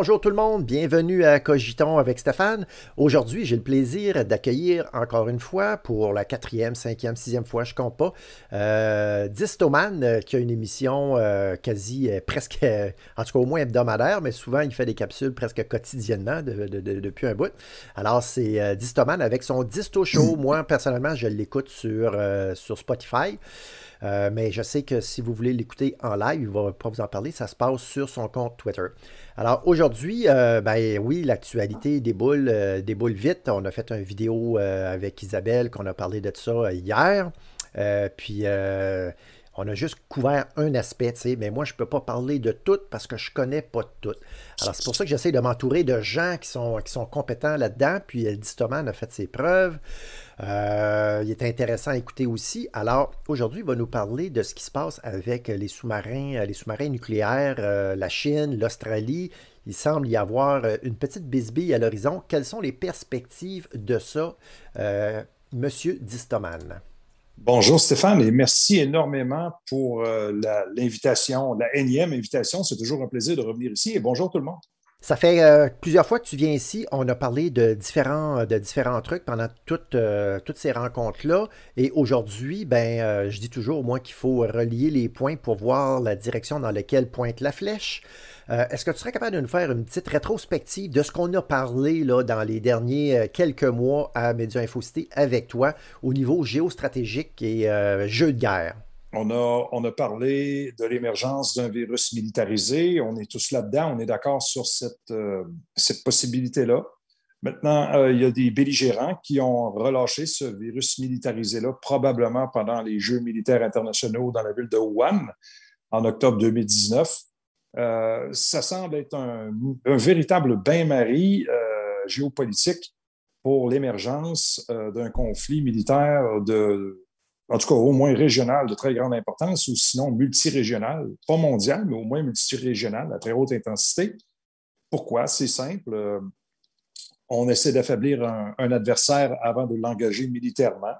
Bonjour tout le monde, bienvenue à Cogiton avec Stéphane. Aujourd'hui, j'ai le plaisir d'accueillir encore une fois, pour la quatrième, cinquième, sixième fois, je compte pas, euh, Distoman, euh, qui a une émission euh, quasi presque, en tout cas au moins hebdomadaire, mais souvent il fait des capsules presque quotidiennement depuis un bout. Alors c'est Distoman avec son Disto Show. Moi, personnellement, je l'écoute sur, sur Spotify. mais je sais que si vous voulez l'écouter en live, il ne va pas vous en parler. Ça se passe sur son compte Twitter. Alors aujourd'hui, euh, ben oui, l'actualité déboule, euh, déboule vite. On a fait une vidéo euh, avec Isabelle qu'on a parlé de ça hier. puis on a juste couvert un aspect, tu sais, mais moi, je ne peux pas parler de tout parce que je ne connais pas tout. Alors, c'est pour ça que j'essaie de m'entourer de gens qui sont, compétents là-dedans. Puis, Distoman a fait ses preuves. Euh, il est intéressant à écouter aussi. Alors, aujourd'hui, il va nous parler de ce qui se passe avec les sous-marins, euh, les sous-marins nucléaires, euh, la Chine, l'Australie. Il semble y avoir une petite bisbille à l'horizon. Quelles sont les perspectives de ça, Monsieur Distoman? Bonjour Stéphane et merci énormément pour l'invitation, la, énième invitation. C'est toujours un plaisir de revenir ici et bonjour tout le monde. Ça fait euh, plusieurs fois que tu viens ici. On a parlé de différents, de différents trucs pendant toutes, euh, ces rencontres-là. Et aujourd'hui, ben, euh, je dis toujours, moins, qu'il faut relier les points pour voir la direction dans laquelle pointe la flèche. Est-ce que tu serais capable de nous faire une petite rétrospective de ce qu'on a parlé là, dans les derniers quelques mois à Média Infocité avec toi au niveau géostratégique et jeu de guerre? On a, parlé de l'émergence d'un virus militarisé. On est tous là-dedans. On est d'accord sur cette, euh, possibilité-là. Maintenant, euh, il y a des belligérants qui ont relâché ce virus militarisé-là, probablement pendant les Jeux militaires internationaux dans la ville de Wuhan en octobre 2019. Euh, ça semble être un, véritable bain-marie géopolitique pour l'émergence d'un conflit militaire en tout cas au moins régional de très grande importance, ou sinon multirégional, pas mondial, mais au moins multirégional à très haute intensité. Pourquoi? C'est simple. Euh, on essaie d'affaiblir un, adversaire avant de l'engager militairement,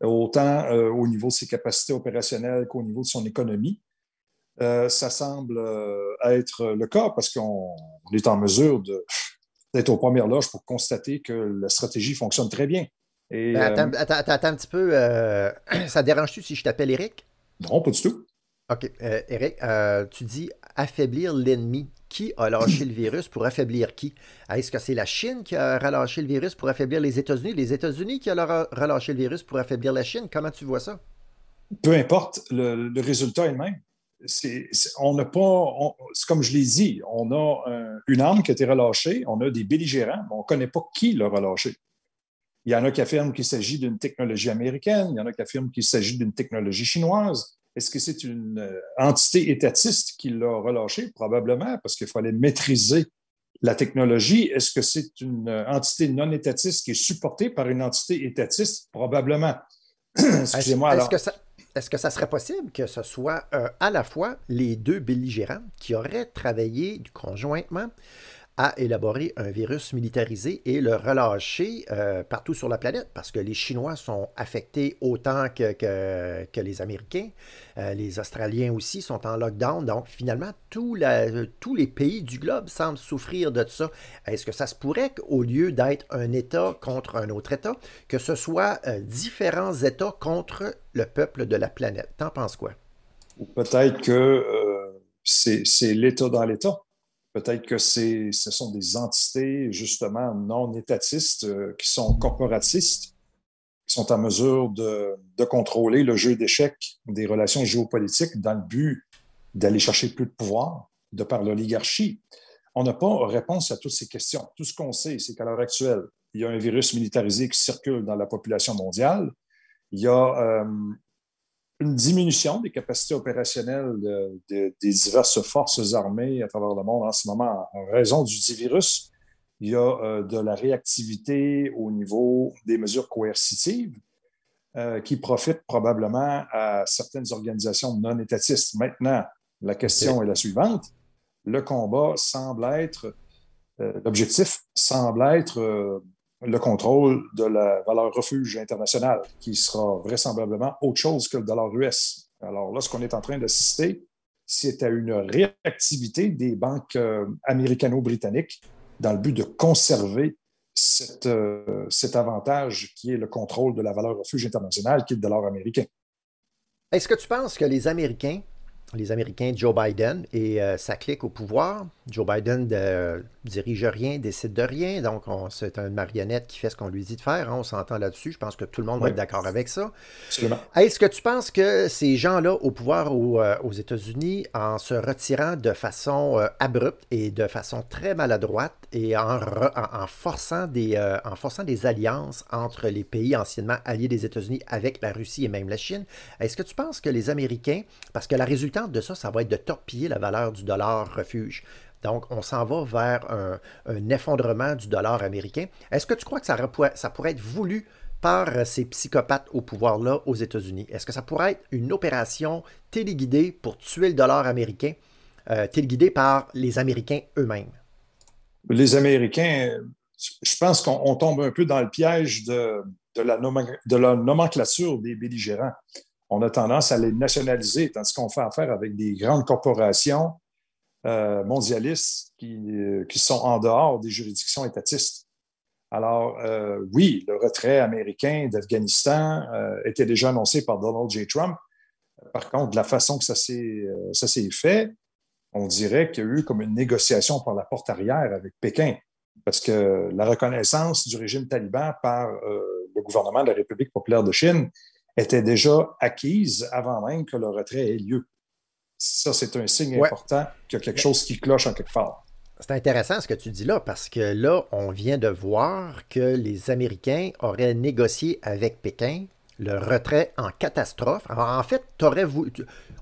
autant euh, au niveau de ses capacités opérationnelles qu'au niveau de son économie. Euh, ça semble être le cas parce qu'on est en mesure d'être aux premières loges pour constater que la stratégie fonctionne très bien. Ben, euh, attends, attends, un petit peu. Euh, ça dérange-tu si je t'appelle Eric? Non, pas du tout. OK. Euh, Eric, tu dis affaiblir l'ennemi. Qui a lâché le virus pour affaiblir qui? Est-ce que c'est la Chine qui a relâché le virus pour affaiblir les États-Unis? Les États-Unis qui ont relâché le virus pour affaiblir la Chine? Comment tu vois ça? Peu importe, le, résultat est le même. C'est, on n'a pas, comme je l'ai dit, on a une arme qui a été relâchée, on a des belligérants, mais on ne connaît pas qui l'a relâché. Il y en a qui affirment qu'il s'agit d'une technologie américaine, il y en a qui affirment qu'il s'agit d'une technologie chinoise. Est-ce que c'est une euh, entité étatiste qui l'a relâché? Probablement, parce qu'il fallait maîtriser la technologie. Est-ce que c'est une euh, entité non étatiste qui est supportée par une entité étatiste? Probablement. Excusez-moi. Est-ce que, ça, est que ça serait possible que ce soit euh, à la fois les deux belligérants qui auraient travaillé conjointement à élaborer un virus militarisé et le relâcher euh, partout sur la planète parce que les Chinois sont affectés autant que, que, les Américains. Euh, les Australiens aussi sont en lockdown. Donc, finalement, tous les pays du globe semblent souffrir de ça. Est-ce que ça se pourrait qu'au lieu d'être un État contre un autre État, que ce soit euh, différents États contre le peuple de la planète? T'en penses quoi? Peut-être que c'est l'État dans l'État. Peut-être que ce sont des entités justement non étatistes euh, qui sont corporatistes, qui sont en mesure de, contrôler le jeu d'échecs des relations géopolitiques dans le but d'aller chercher plus de pouvoir de par l'oligarchie. On n'a pas réponse à toutes ces questions. Tout ce qu'on sait, c'est qu'à l'heure actuelle, il y a un virus militarisé qui circule dans la population mondiale. Il y a euh, une diminution des capacités opérationnelles des diverses forces armées à travers le monde en ce moment en raison du virus. Il y a euh, de la réactivité au niveau des mesures coercitives euh, qui profitent probablement à certaines organisations non étatistes. Maintenant, la question est la suivante. Le combat semble être, euh, l'objectif semble être le contrôle de la valeur refuge internationale, qui sera vraisemblablement autre chose que le dollar US. Alors là, ce qu'on est en train d'assister, c'était une réactivité des banques américano-britanniques dans le but de conserver cet avantage qui est le contrôle de la valeur refuge internationale, qui est le dollar américain. Est-ce que tu penses que les Américains les Américains Joe Biden et euh, sa clique au pouvoir. Joe Biden ne dirige rien, décide de rien, donc c'est une marionnette qui fait ce qu'on lui dit de faire. Hein, on s'entend là-dessus. Je pense que tout le monde va être d'accord avec ça. Est-ce que tu penses que ces gens-là au pouvoir euh, aux États-Unis, en se retirant de façon euh, abrupte et de façon très maladroite et en, en, forçant des, en forçant des alliances entre les pays anciennement alliés des États-Unis avec la Russie et même la Chine, est-ce que tu penses que les Américains, parce que la résultat de ça, ça va être de torpiller la valeur du dollar refuge. Donc, on s'en va vers un, effondrement du dollar américain. Est-ce que tu crois que ça, pourrait être voulu par ces psychopathes au pouvoir-là aux États-Unis? Est-ce que ça pourrait être une opération téléguidée pour tuer le dollar américain, euh, téléguidée par les Américains eux-mêmes? Les Américains, je pense qu'on tombe un peu dans le piège de la nomenclature des belligérants on a tendance à les nationaliser, tandis qu'on fait affaire avec des grandes corporations euh, mondialistes euh, qui, sont en dehors des juridictions étatistes. Alors, euh, oui, le retrait américain d'Afghanistan était déjà annoncé par Donald J. Trump. Par contre, la façon que ça s'est fait, on dirait qu'il y a eu comme une négociation par la porte arrière avec Pékin, parce que la reconnaissance du régime taliban par le gouvernement de la République populaire de Chine était déjà acquise avant même que le retrait ait lieu. Ça, c'est un signe important qu'il y a quelque chose qui cloche en quelque part. C'est intéressant ce que tu dis là, parce que là, on vient de voir que les Américains auraient négocié avec Pékin le retrait en catastrophe. Alors, en fait,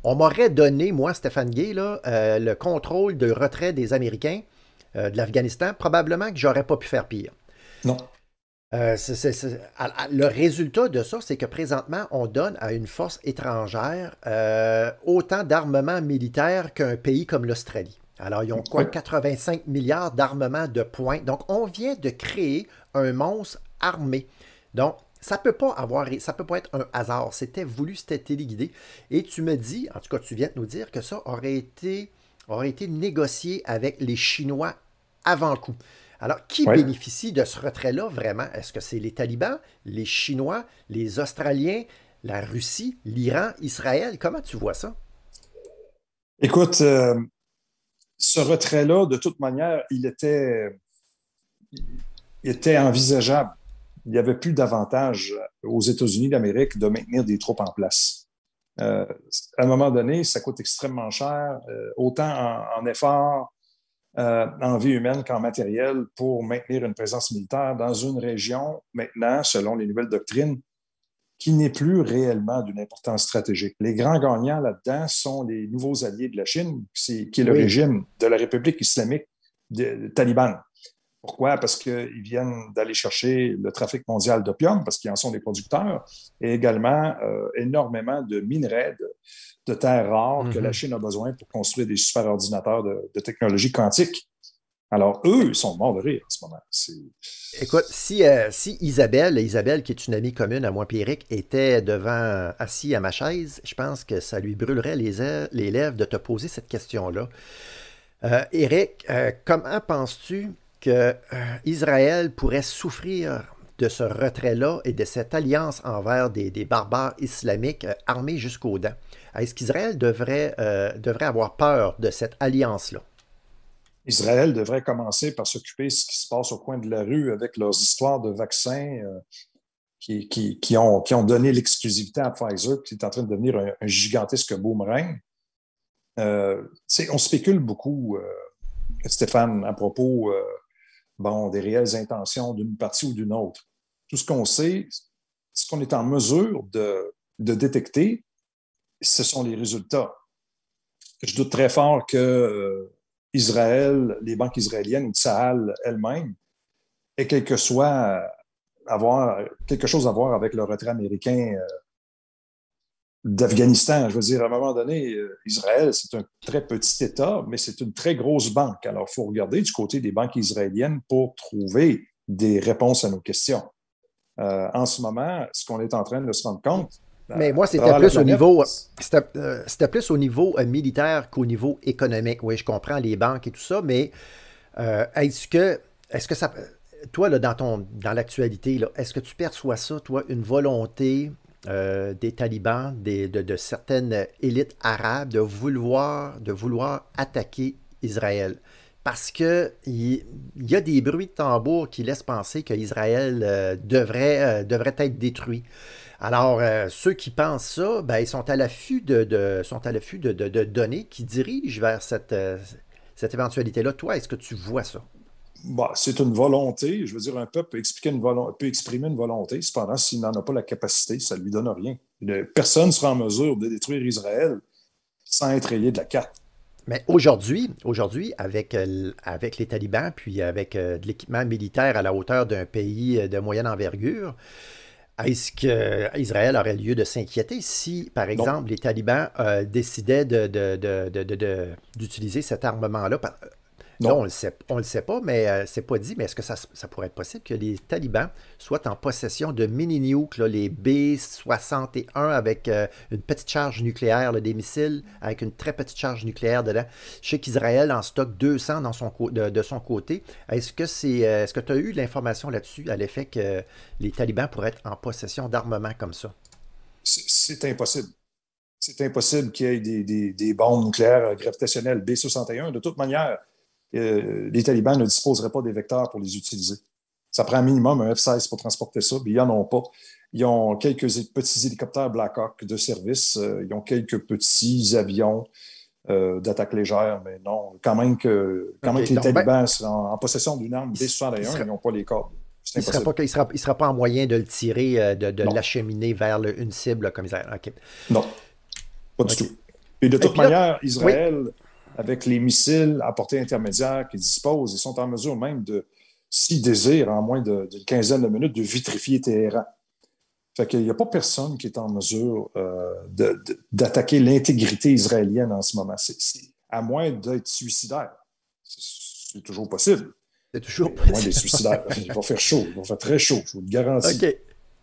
on m'aurait donné, moi, Stéphane Gay, là, euh, le contrôle de retrait des Américains euh, de l'Afghanistan. Probablement que j'aurais pas pu faire pire. Non. Euh, le résultat de ça, c'est que présentement, on donne à une force étrangère euh, autant d'armements militaires qu'un pays comme l'Australie. Alors, ils ont quoi? 85 milliards d'armements de points. Donc, on vient de créer un monstre armé. Donc, ça peut pas avoir, ça peut pas être un hasard. C'était voulu, c'était téléguidé. Et tu me dis, en tout cas, tu viens de nous dire que ça aurait été, aurait été négocié avec les Chinois avant le coup. Alors, qui bénéficie de ce retrait-là vraiment? Est-ce que c'est les talibans, les Chinois, les Australiens, la Russie, l'Iran, Israël? Comment tu vois ça? Écoute, euh, ce retrait-là, de toute manière, il était, était envisageable. Il n'y avait plus d'avantage aux États-Unis d'Amérique de maintenir des troupes en place. Euh, à un moment donné, ça coûte extrêmement cher, euh, autant en, en efforts, en vie humaine qu'en matériel pour maintenir une présence militaire dans une région, maintenant, selon les nouvelles doctrines, qui n'est plus réellement d'une importance stratégique. Les grands gagnants là-dedans sont les nouveaux alliés de la Chine, qui est le régime de la République islamique de, Taliban. Pourquoi? Parce qu'ils viennent d'aller chercher le trafic mondial d'opium, parce qu'ils en sont des producteurs, et également euh, énormément de minerais, de, de terres rares que la mhm. Chine a besoin pour construire des superordinateurs de, de technologie quantique. Alors, eux, ils sont morts de rire en ce moment. Écoute, si, euh, si Isabelle, Isabelle, qui est une amie commune à moi, Pierrick, était devant, assis à ma chaise, je pense que ça lui brûlerait les, les lèvres de te poser cette question-là. Euh, Eric, euh, comment penses-tu que Israël pourrait souffrir de ce retrait-là et de cette alliance envers des, des barbares islamiques armés jusqu'aux dents? Est-ce qu'Israël devrait, euh, devrait avoir peur de cette alliance-là? Israël devrait commencer par s'occuper de ce qui se passe au coin de la rue avec leurs histoires de vaccins euh, qui, qui, ont, qui ont donné l'exclusivité à Pfizer, qui est en train de devenir un, gigantesque boomerang. Euh, on spécule beaucoup, Stéphane, à propos bon, des réelles intentions d'une partie ou d'une autre. Tout ce qu'on sait, ce qu'on est en mesure de, de détecter, ce sont les résultats. Je doute très fort que euh, Israël, les banques israéliennes ou Tsahal elles-mêmes aient quelque, soit avoir, quelque chose à voir avec le retrait américain euh, d'Afghanistan. Je veux dire, à un moment donné, euh, Israël, c'est un très petit État, mais c'est une très grosse banque. Alors, il faut regarder du côté des banques israéliennes pour trouver des réponses à nos questions. en ce moment, ce qu'on est en train de se rendre compte, Mais moi, c'était plus, au niveau, c'était plus au niveau militaire qu'au niveau économique. Oui, je comprends les banques et tout ça, mais est-ce que, est-ce que ça, toi, là, dans, ton, dans l'actualité, est-ce que tu perçois ça, toi, une volonté euh, des talibans, de, certaines élites arabes de vouloir, de vouloir attaquer Israël? Parce qu'il y, y, a des bruits de tambour qui laissent penser qu'Israël euh, devrait, euh, devrait être détruit. Alors, ceux qui pensent ça, ben, ils sont à l'affût de, sont à l'affût de, données qui dirigent vers cette, cette éventualité-là. Toi, est-ce que tu vois ça? Bah, c'est une volonté. Je veux dire, un peuple peut, expliquer une peut exprimer une volonté. Cependant, s'il n'en a pas la capacité, ça ne lui donne rien. Personne ne sera en mesure de détruire Israël sans être rayé de la carte. Mais aujourd'hui, aujourd'hui avec, euh, avec les talibans, puis avec euh, de l'équipement militaire à la hauteur d'un pays euh, de moyenne envergure, est-ce qu'Israël aurait lieu de s'inquiéter si, par exemple, les talibans décidaient d'utiliser de, cet armement-là? Non, on le sait, on le sait pas, mais euh, c'est pas dit. Mais est-ce que ça, pourrait être possible que les talibans soient en possession de mini-nukes, les B-61 avec euh, une petite charge nucléaire, des missiles avec une très petite charge nucléaire dedans? Je sais qu'Israël en stocke 200 dans son de, son côté. Est-ce que c'est, est-ce que tu as eu l'information là-dessus à l'effet que les talibans pourraient être en possession d'armements comme ça? C'est impossible. C'est impossible qu'il y ait des, des bombes nucléaires gravitationnelles B-61. De toute manière, euh, les talibans ne disposeraient pas des vecteurs pour les utiliser. Ça prend un minimum un F-16 pour transporter ça, mais ils n'en ont pas. Ils ont quelques petits hélicoptères Black Hawk de service, euh, ils ont quelques petits avions euh, d'attaque légère, mais non, quand même que, quand même que les ben, talibans sont en, possession d'une arme B-61, ils n'ont pas les cordes. Il ne sera, sera, pas en moyen de le tirer, de, l'acheminer vers une cible comme Israël. Non, pas du tout. Et de toute manière, Israël avec les missiles à portée intermédiaire qu'ils disposent, ils sont en mesure même de, s'ils désirent, en moins d'une quinzaine de minutes, de vitrifier Téhéran. Fait qu'il n'y a pas personne qui est en mesure euh, d'attaquer l'intégrité israélienne en ce moment. à moins d'être suicidaire. C'est toujours possible. C'est toujours possible. À moins d'être suicidaire. il va faire chaud. Il va faire très chaud, je vous le garantis. OK.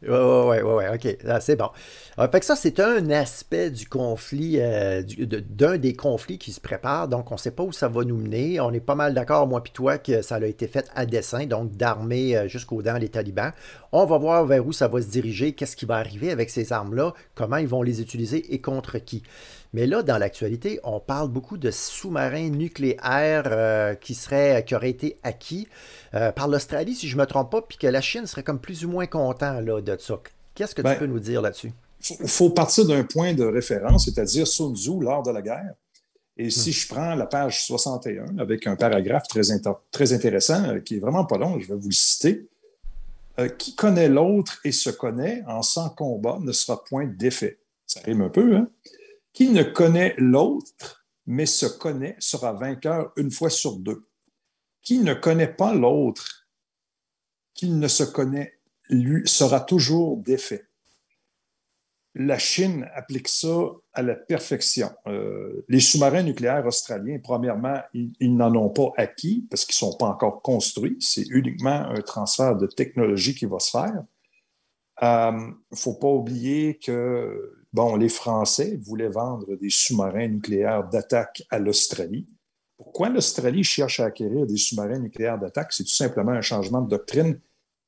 Oui, oui, oui, OK. Ah, c'est bon. Ah, fait que ça, c'est un aspect du conflit, euh, d'un des conflits qui se prépare. Donc, on ne sait pas où ça va nous mener. On est pas mal d'accord, moi et toi, que ça a été fait à dessein, donc d'armer euh, jusqu'aux dents les talibans. On va voir vers où ça va se diriger, qu'est-ce qui va arriver avec ces armes-là, comment ils vont les utiliser et contre qui. Mais là, dans l'actualité, on parle beaucoup de sous-marins nucléaires euh, qui, seraient, qui auraient été acquis euh, par l'Australie, si je ne me trompe pas, puis que la Chine serait comme plus ou moins content là, de ça. Qu'est-ce que tu ben, peux nous dire là-dessus? Il faut, partir d'un point de référence, c'est-à-dire Sun Tzu lors de la guerre. Et si hmm. je prends la page 61 avec un paragraphe très, très intéressant, euh, qui est vraiment pas long, je vais vous le citer. qui connaît l'autre et se connaît en sans combat ne sera point défait. Ça rime un peu, hein? Qui ne connaît l'autre, mais se connaît, sera vainqueur une fois sur deux. Qui ne connaît pas l'autre, qui ne se connaît, lui, sera toujours défait. La Chine applique ça à la perfection. Euh, les sous-marins nucléaires australiens, premièrement, ils, n'en ont pas acquis parce qu'ils ne sont pas encore construits. C'est uniquement un transfert de technologie qui va se faire. Il euh, ne faut pas oublier que Bon, les Français voulaient vendre des sous-marins nucléaires d'attaque à l'Australie. Pourquoi l'Australie cherche à acquérir des sous-marins nucléaires d'attaque? C'est tout simplement un changement de doctrine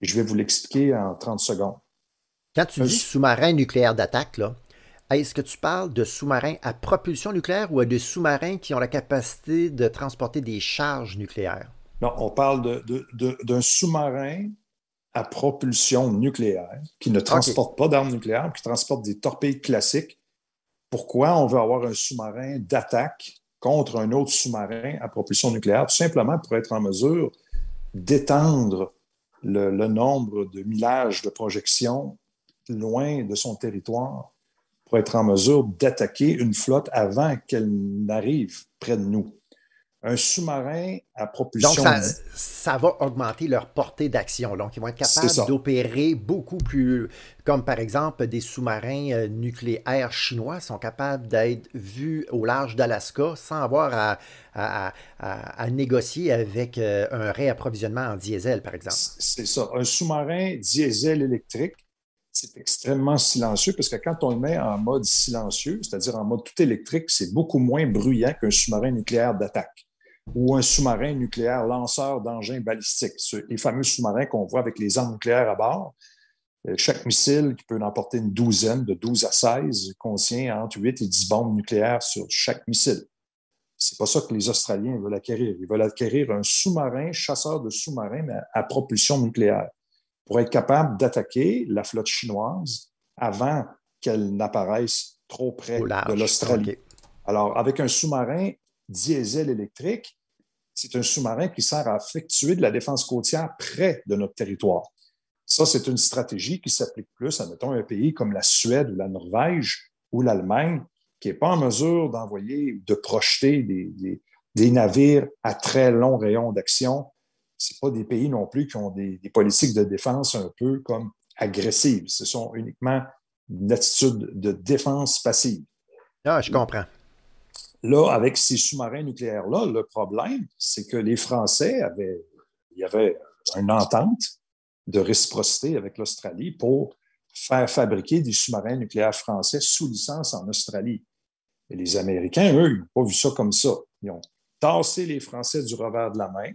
je vais vous l'expliquer en 30 secondes. Quand tu dis sous-marin nucléaire d'attaque, est-ce que tu parles de sous-marins à propulsion nucléaire ou de sous-marins qui ont la capacité de transporter des charges nucléaires? Non, on parle d'un sous-marin à propulsion nucléaire, qui ne transporte pas d'armes nucléaires, qui transporte des torpilles classiques. Pourquoi on veut avoir un sous-marin d'attaque contre un autre sous-marin à propulsion nucléaire? Tout simplement pour être en mesure d'étendre le, nombre de millages de projection loin de son territoire pour être en mesure d'attaquer une flotte avant qu'elle n'arrive près de nous un sous-marin à propulsion. Donc, ça, va augmenter leur portée d'action. Donc, ils vont être capables d'opérer beaucoup plus, comme par exemple des sous-marins euh, nucléaires chinois sont capables d'être vus au large d'Alaska sans avoir à, négocier avec euh, un réapprovisionnement en diesel, par exemple. C'est ça. Un sous-marin diesel électrique, c'est extrêmement silencieux parce que quand on le met en mode silencieux, c'est-à-dire en mode tout électrique, c'est beaucoup moins bruyant qu'un sous-marin nucléaire d'attaque ou un sous-marin nucléaire lanceur d'engins balistiques, les fameux sous-marins qu'on voit avec les armes nucléaires à bord. Euh, chaque missile, qui peut en porter une douzaine, de 12 à 16, contient entre 8 et 10 bombes nucléaires sur chaque missile. C'est pas ça que les Australiens veulent acquérir. Ils veulent acquérir un sous-marin, chasseur de sous-marins, mais à propulsion nucléaire pour être capable d'attaquer la flotte chinoise avant qu'elle n'apparaisse trop près de l'Australie. Alors, avec un sous-marin diesel électrique, c'est un sous-marin qui sert à effectuer de la défense côtière près de notre territoire. Ça, c'est une stratégie qui s'applique plus, admettons, à un pays comme la Suède ou la Norvège ou l'Allemagne, qui n'est pas en mesure d'envoyer, de projeter des, des, navires à très long rayon d'action c'est pas des pays non plus qui ont des, politiques de défense un peu comme agressives. Ce sont uniquement une attitude de défense passive. Ah, je comprends. Là, avec ces sous-marins nucléaires-là, le problème, c'est que les Français avaient, il y avait une entente de réciprocité avec l'Australie pour faire fabriquer des sous-marins nucléaires français sous licence en Australie. Et les Américains, eux, ils n'ont pas vu ça comme ça. Ils ont tassé les Français du revers de la main.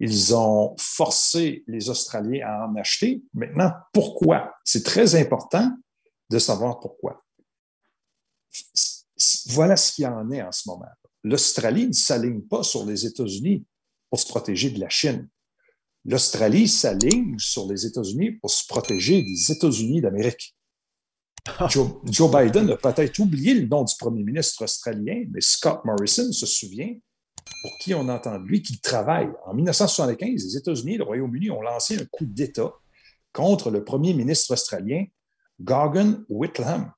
Ils ont forcé les Australiens à en acheter. Maintenant, pourquoi? C'est très important de savoir pourquoi. Voilà ce qu'il en est en ce moment. L'Australie ne s'aligne pas sur les États-Unis pour se protéger de la Chine. L'Australie s'aligne sur les États-Unis pour se protéger des États-Unis d'Amérique. Joe, Joe, Biden a peut-être oublié le nom du premier ministre australien, mais Scott Morrison se souvient pour qui on entend de lui qu'il travaille. En 1975, les États-Unis et le Royaume-Uni ont lancé un coup d'État contre le premier ministre australien, Gogan Whitlam,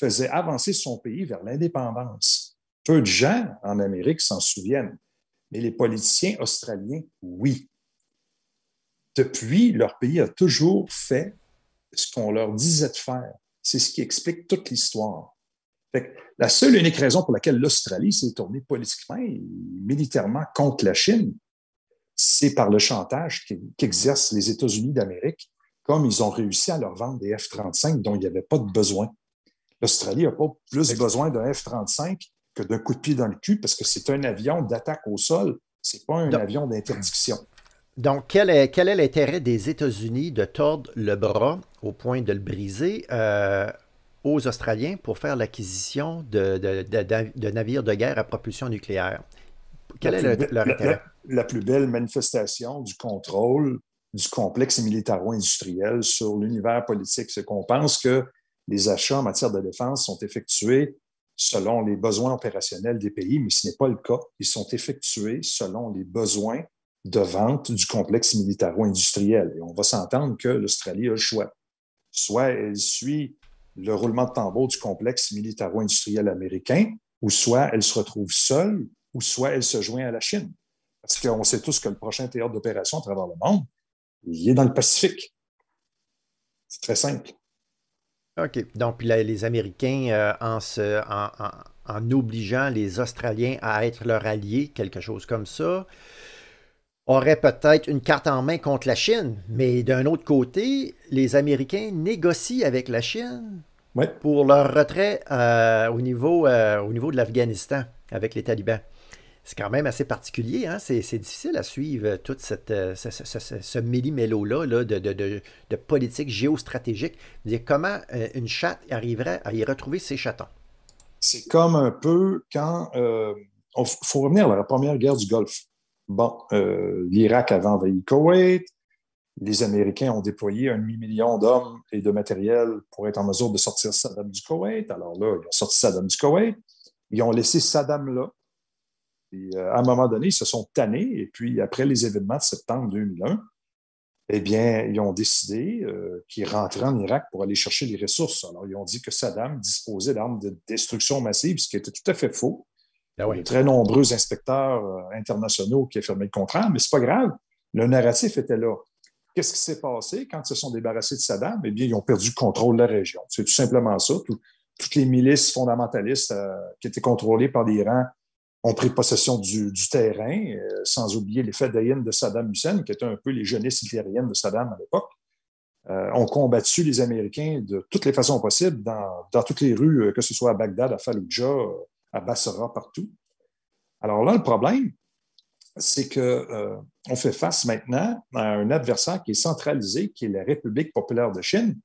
faisait avancer son pays vers l'indépendance. Peu de gens en Amérique s'en souviennent, mais les politiciens australiens, oui. Depuis, leur pays a toujours fait ce qu'on leur disait de faire. C'est ce qui explique toute l'histoire la seule unique raison pour laquelle l'Australie s'est tournée politiquement et militairement contre la Chine, c'est par le chantage qu'exercent les États-Unis d'Amérique, comme ils ont réussi à leur vendre des F-35 dont il n'y avait pas de besoin. L'Australie n'a pas plus besoin d'un F-35 que d'un coup de pied dans le cul parce que c'est un avion d'attaque au sol, c'est pas un avion d'interdiction. Donc, quel est, quel est l'intérêt des États-Unis de tordre le bras au point de le briser? Euh, aux Australiens pour faire l'acquisition de, navires de guerre à propulsion nucléaire? Quel est leur intérêt? La, plus belle manifestation du contrôle du complexe militaro-industriel sur l'univers politique, c'est qu'on pense que les achats en matière de défense sont effectués selon les besoins opérationnels des pays, mais ce n'est pas le cas. Ils sont effectués selon les besoins de vente du complexe militaro-industriel. Et on va s'entendre que l'Australie a le choix. Soit elle suit le roulement de tambour du complexe militaro-industriel américain, ou soit elle se retrouve seule, ou soit elle se joint à la Chine. Parce qu'on sait tous que le prochain théâtre d'opération à travers le monde, il est dans le Pacifique. C'est très simple. OK. Donc, les Américains, euh, en, se, en, obligeant les Australiens à être leurs alliés, quelque chose comme ça, aurait peut-être une carte en main contre la Chine, mais d'un autre côté, les Américains négocient avec la Chine pour leur retrait euh, au, niveau, euh, au niveau de l'Afghanistan avec les talibans. C'est quand même assez particulier, hein? c'est, difficile à suivre tout cette, euh, ce, ce, méli-mélo-là de, de, politique géostratégique. Comment une chatte arriverait à y retrouver ses chatons? C'est comme un peu quand... Il faut revenir à la première guerre du Golfe. Bon, euh, l'Irak avait envahi Koweït. Les Américains ont déployé un demi-million d'hommes et de matériel pour être en mesure de sortir Saddam du Koweït. Alors là, ils ont sorti Saddam du Koweït. Ils ont laissé Saddam là. Euh, à un moment donné, ils se sont tannés. Et puis, après les événements de septembre 2001, eh bien, ils ont décidé euh, qu'ils rentraient en Irak pour aller chercher les ressources. Alors, ils ont dit que Saddam disposait d'armes de destruction massive, ce qui était tout à fait faux. Ben Il y a très nombreux inspecteurs euh, internationaux qui affirmaient le contraire, mais ce n'est pas grave. Le narratif était là. Qu'est-ce qui s'est passé quand ils se sont débarrassés de Saddam? Eh bien, ils ont perdu le contrôle de la région. C'est tout simplement ça. toutes les milices fondamentalistes euh, qui étaient contrôlées par l'Iran ont pris possession du, terrain, euh, sans oublier les Fedayines de Saddam Hussein, qui étaient un peu les jeunesses hitlériennes de Saddam à l'époque. ont combattu les Américains de toutes les façons possibles dans, dans toutes les rues, que ce soit à Bagdad, à Fallujah, à Bassora, partout. Alors là, le problème, c'est qu'on euh, fait face maintenant à un adversaire qui est centralisé, qui est la République populaire de Chine.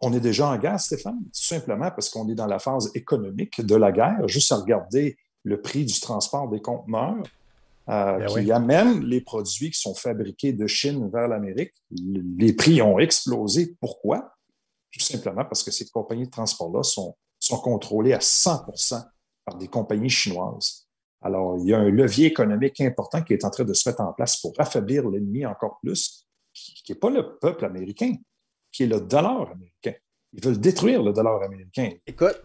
On est déjà en guerre, Stéphane, tout simplement parce qu'on est dans la phase économique de la guerre. Juste à regarder le prix du transport des conteneurs euh, ben qui amènent les produits qui sont fabriqués de Chine vers l'Amérique. Les prix ont explosé. Pourquoi? Tout simplement parce que ces compagnies de transport-là sont, sont contrôlées à 100% par des compagnies chinoises. Alors, il y a un levier économique important qui est en train de se mettre en place pour affaiblir l'ennemi encore plus, qui n'est pas le peuple américain, qui est le dollar américain. Ils veulent détruire le dollar américain. Écoute,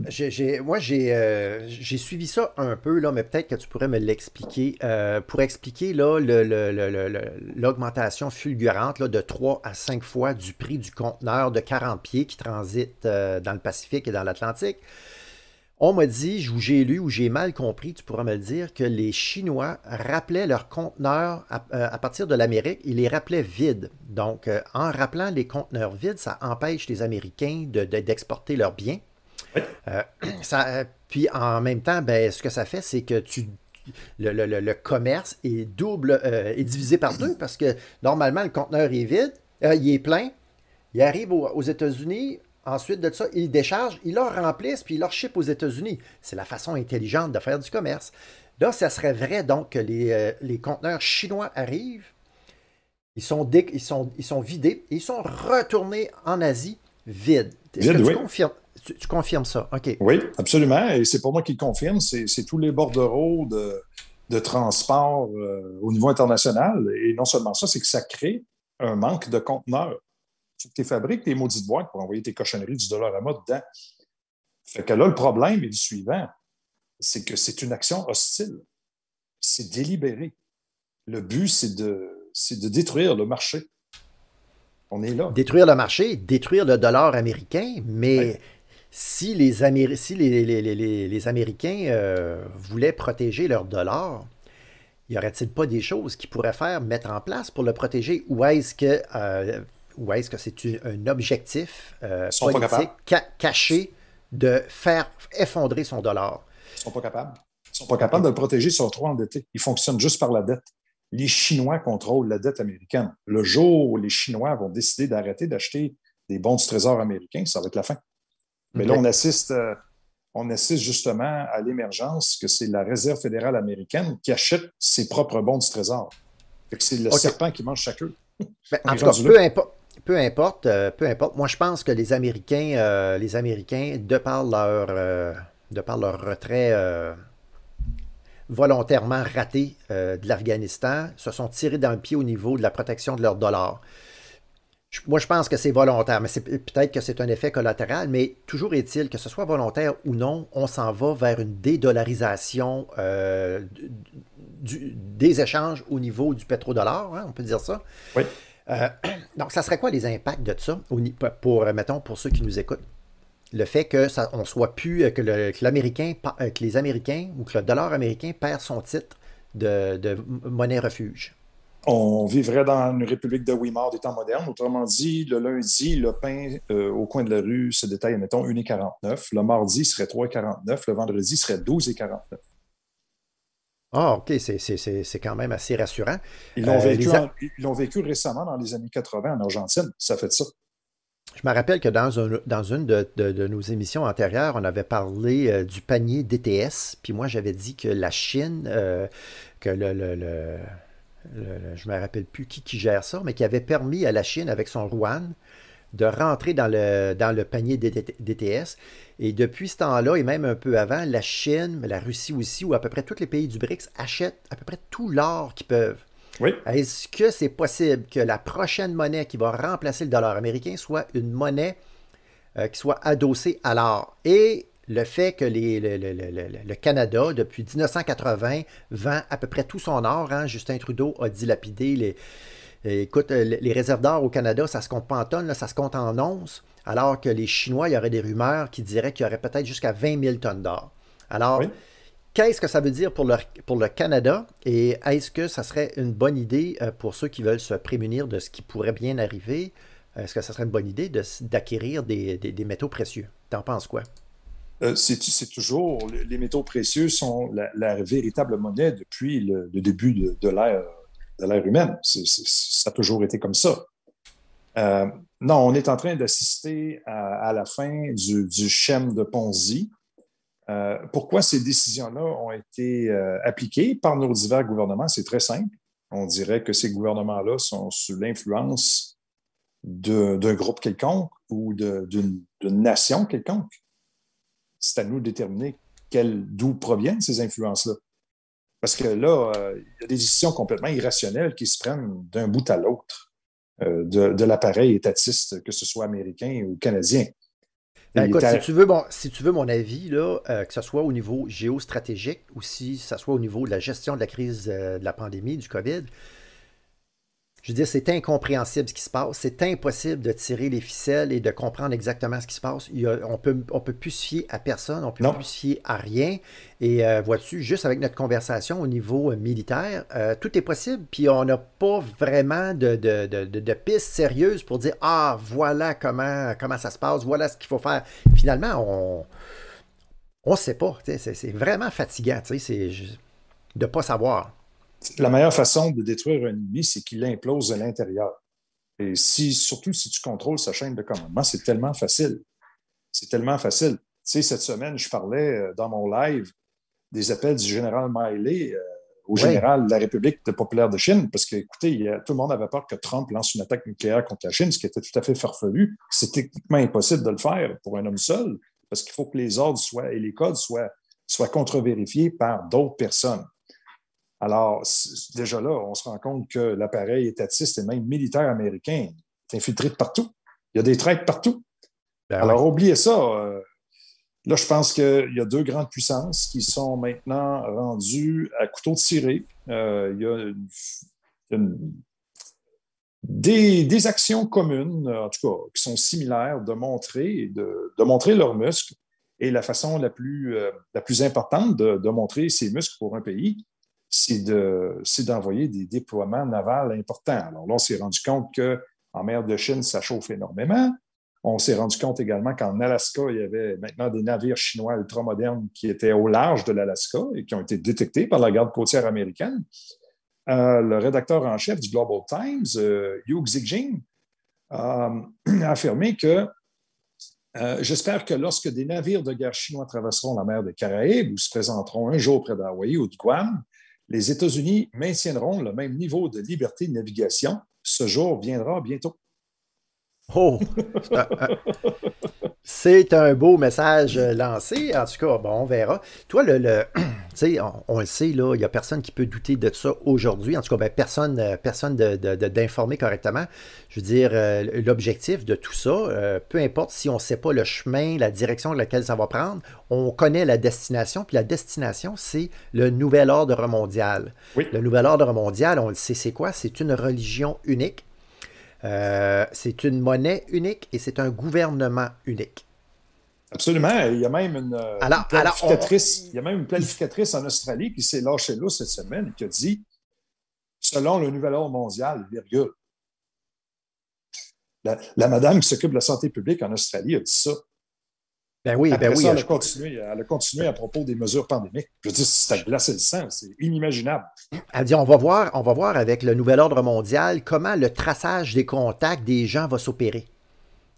moi, euh, j'ai suivi ça un peu, là, mais peut-être que tu pourrais me l'expliquer. Euh, pour expliquer l'augmentation fulgurante de 3 à 5 fois du prix du conteneur de 40 pieds qui transite euh, dans le Pacifique et dans l'Atlantique. On m'a dit, ou j'ai lu, ou j'ai mal compris, tu pourras me le dire, que les Chinois rappelaient leurs conteneurs à, euh, partir de l'Amérique, ils les rappelaient vides. Donc, euh, en rappelant les conteneurs vides, ça empêche les Américains d'exporter leurs biens. Euh, ça, puis en même temps, ben, ce que ça fait, c'est que tu, le, commerce est double, est divisé par deux parce que normalement, le conteneur est vide, il est plein, il arrive aux États-Unis, Ensuite de ça, ils déchargent, ils leur remplissent, puis ils leur ship aux États-Unis. C'est la façon intelligente de faire du commerce. Là, ça serait vrai donc que les, euh, conteneurs chinois arrivent, ils sont, ils, sont, ils sont vidés et ils sont retournés en Asie vides. Est-ce que tu, confirmes, tu, confirmes ça? OK. Oui, absolument. Et c'est pour moi qui le confirme. C'est tous les bordereaux de, de transport euh, au niveau international. Et non seulement ça, c'est que ça crée un manque de conteneurs tu fabriques tes maudites boîtes pour envoyer tes cochonneries du dollar à mode dedans. Fait que là, le problème est le suivant c'est que c'est une action hostile. C'est délibéré. Le but, c'est de, de détruire le marché. On est là. Détruire le marché, détruire le dollar américain, mais si, les, si les, les, Américains euh, voulaient protéger leur dollar, y aurait-il pas des choses qu'ils pourraient faire, mettre en place pour le protéger? Ou est-ce que euh, ou est-ce que c'est un objectif euh, politique caché de faire effondrer son dollar? Ils ne sont pas capables. Ils ne sont pas capables de le protéger, ils sont trop endettés. Ils fonctionnent juste par la dette. Les Chinois contrôlent la dette américaine. Le jour où les Chinois vont décider d'arrêter d'acheter des bons du trésor américain, ça va être la fin. Mais là, on assiste, euh, on assiste justement à l'émergence que c'est la Réserve fédérale américaine qui achète ses propres bons du trésor. C'est le serpent qui mange chaque œuf. Ben, en tout cas, peu importe, peu importe, euh, peu importe. Moi, je pense que les Américains, euh, les Américains, de par leur, euh, retrait volontairement raté de l'Afghanistan, se sont tirés dans le pied au niveau de la protection de leur dollar. Moi, je pense que c'est volontaire, mais peut-être que c'est un effet collatéral, mais toujours est-il que ce soit volontaire ou non, on s'en va vers une dédollarisation des échanges au niveau du pétrodollar, hein, on peut dire ça. Oui. Euh, donc, ça serait quoi les impacts de ça pour, euh, mettons, pour ceux qui nous écoutent? Le fait que ça, on soit plus, euh, que, l'Américain, que les Américains ou que le dollar américain perd son titre de, monnaie refuge. On vivrait dans une république de Weimar des temps modernes. Autrement dit, le lundi, le pain au coin de la rue se détaille, mettons, 1,49. Le mardi serait 3,49. Le vendredi serait 12,49. Ah, OK, c'est quand même assez rassurant. Ils l'ont euh, vécu, récemment dans les années 80 en Argentine. Ça fait ça. Je me rappelle que dans, dans une de, nos émissions antérieures, on avait parlé euh, du panier DTS. Puis moi, j'avais dit que la Chine, euh, que le, le, je ne me rappelle plus qui, qui gère ça, mais qui avait permis à la Chine, avec son Rouen, de rentrer dans le, dans le panier DTS. Et depuis ce temps-là, et même un peu avant, la Chine, la Russie aussi, ou à peu près tous les pays du BRICS achètent à peu près tout l'or qu'ils peuvent. Oui. Est-ce que c'est possible que la prochaine monnaie qui va remplacer le dollar américain soit une monnaie euh, qui soit adossée à l'or? Et le fait que les, le, Canada, depuis 1980, vend à peu près tout son or. Hein? Justin Trudeau a dilapidé les, Écoute, les réserves d'or au Canada, ça se compte pas en tonnes, ça se compte en onces alors que les Chinois, il y aurait des rumeurs qui diraient qu'il y aurait peut-être jusqu'à 20 000 tonnes d'or. Alors, qu'est-ce que ça veut dire pour le, pour le Canada et est-ce que ça serait une bonne idée euh, pour ceux qui veulent se prémunir de ce qui pourrait bien arriver? est-ce que ça serait une bonne idée d'acquérir des, métaux précieux? T'en penses quoi? Euh, c'est toujours, les métaux précieux sont la, véritable monnaie depuis le, début de, de l'ère humaine. ça a toujours été comme ça. Euh, non, on est en train d'assister à, la fin du, du de Ponzi. Euh, pourquoi ces décisions-là ont été appliquées par nos divers gouvernements? C'est très simple. On dirait que ces gouvernements-là sont sous l'influence d'un groupe quelconque ou d'une nation quelconque c'est à nous de déterminer d'où proviennent ces influences-là. Parce que là, euh, il y a des décisions complètement irrationnelles qui se prennent d'un bout à l'autre euh, de, l'appareil étatiste, que ce soit américain ou canadien. Ben, écoute, si, tu veux, bon, si tu veux mon avis, là, euh, que ce soit au niveau géostratégique ou si ce soit au niveau de la gestion de la crise de la pandémie, du COVID, je veux dire, c'est incompréhensible ce qui se passe. C'est impossible de tirer les ficelles et de comprendre exactement ce qui se passe. on peut, on peut plus se fier à personne, on peut plus se fier à rien. Et euh, vois-tu, juste avec notre conversation au niveau euh, militaire, euh, tout est possible. Puis on n'a pas vraiment de, de, de, pistes sérieuses pour dire Ah, voilà comment, comment ça se passe, voilà ce qu'il faut faire. Finalement, on ne sait pas. C'est vraiment fatigant de ne pas savoir la meilleure façon de détruire un ennemi, c'est qu'il implose de l'intérieur. Et si, surtout si tu contrôles sa chaîne de commandement, c'est tellement facile. C'est tellement facile. Tu sais, cette semaine, je parlais euh, dans mon live des appels du général Miley euh, au général de la République populaire de Chine, parce que, écoutez, tout le monde avait peur que Trump lance une attaque nucléaire contre la Chine, ce qui était tout à fait farfelu. C'est techniquement impossible de le faire pour un homme seul, parce qu'il faut que les ordres soient, et les codes soient, soient contre-vérifiés par d'autres personnes. Alors, déjà là, on se rend compte que l'appareil étatiste et même militaire américain est infiltré de partout. Il y a des traîtres partout. Ben Alors, oubliez ça. Euh, là, je pense qu'il y a deux grandes puissances qui sont maintenant rendues à couteau tiré. Euh, il y a, des, actions communes, en tout cas, qui sont similaires de montrer, de, montrer leurs muscles. Et la façon la plus, euh, la plus importante de, de, montrer ses muscles pour un pays, c'est d'envoyer des déploiements navals importants. Alors là, on s'est rendu compte qu'en mer de Chine, ça chauffe énormément. On s'est rendu compte également qu'en Alaska, il y avait maintenant des navires chinois ultramodernes qui étaient au large de l'Alaska et qui ont été détectés par la garde côtière américaine. Euh, le rédacteur en chef du Global Times, euh, Yu Xijing, a affirmé que euh, j'espère que lorsque des navires de guerre chinois traverseront la mer des Caraïbes ou se présenteront un jour près d'Hawaï ou de Guam, les États-Unis maintiendront le même niveau de liberté de navigation. Ce jour viendra bientôt. Oh! C'est un beau message lancé. En tout cas, bon, on verra. Toi, le, sais, on, le sait, il n'y a personne qui peut douter de ça aujourd'hui. En tout cas, ben, personne, personne d'informer correctement. Je veux dire, euh, l'objectif de tout ça, euh, peu importe si on ne sait pas le chemin, la direction de laquelle ça va prendre, on connaît la destination. Puis la destination, c'est le nouvel ordre mondial. Le nouvel ordre mondial, on le sait, c'est quoi? C'est une religion unique euh, c'est une monnaie unique et c'est un gouvernement unique. Absolument. Il y a même une, euh, planificatrice, il y a même une planificatrice en Australie qui s'est lâchée là cette semaine et qui a dit selon le nouvel ordre mondial, virgule. La, la madame qui s'occupe de la santé publique en Australie a dit ça. Ben oui, ben oui. elle, a continué, elle, a continué, à propos des mesures pandémiques. Je veux dire, c'est glacé le sang, c'est inimaginable. Elle dit on va, voir, on va voir avec le nouvel ordre mondial comment le traçage des contacts des gens va s'opérer.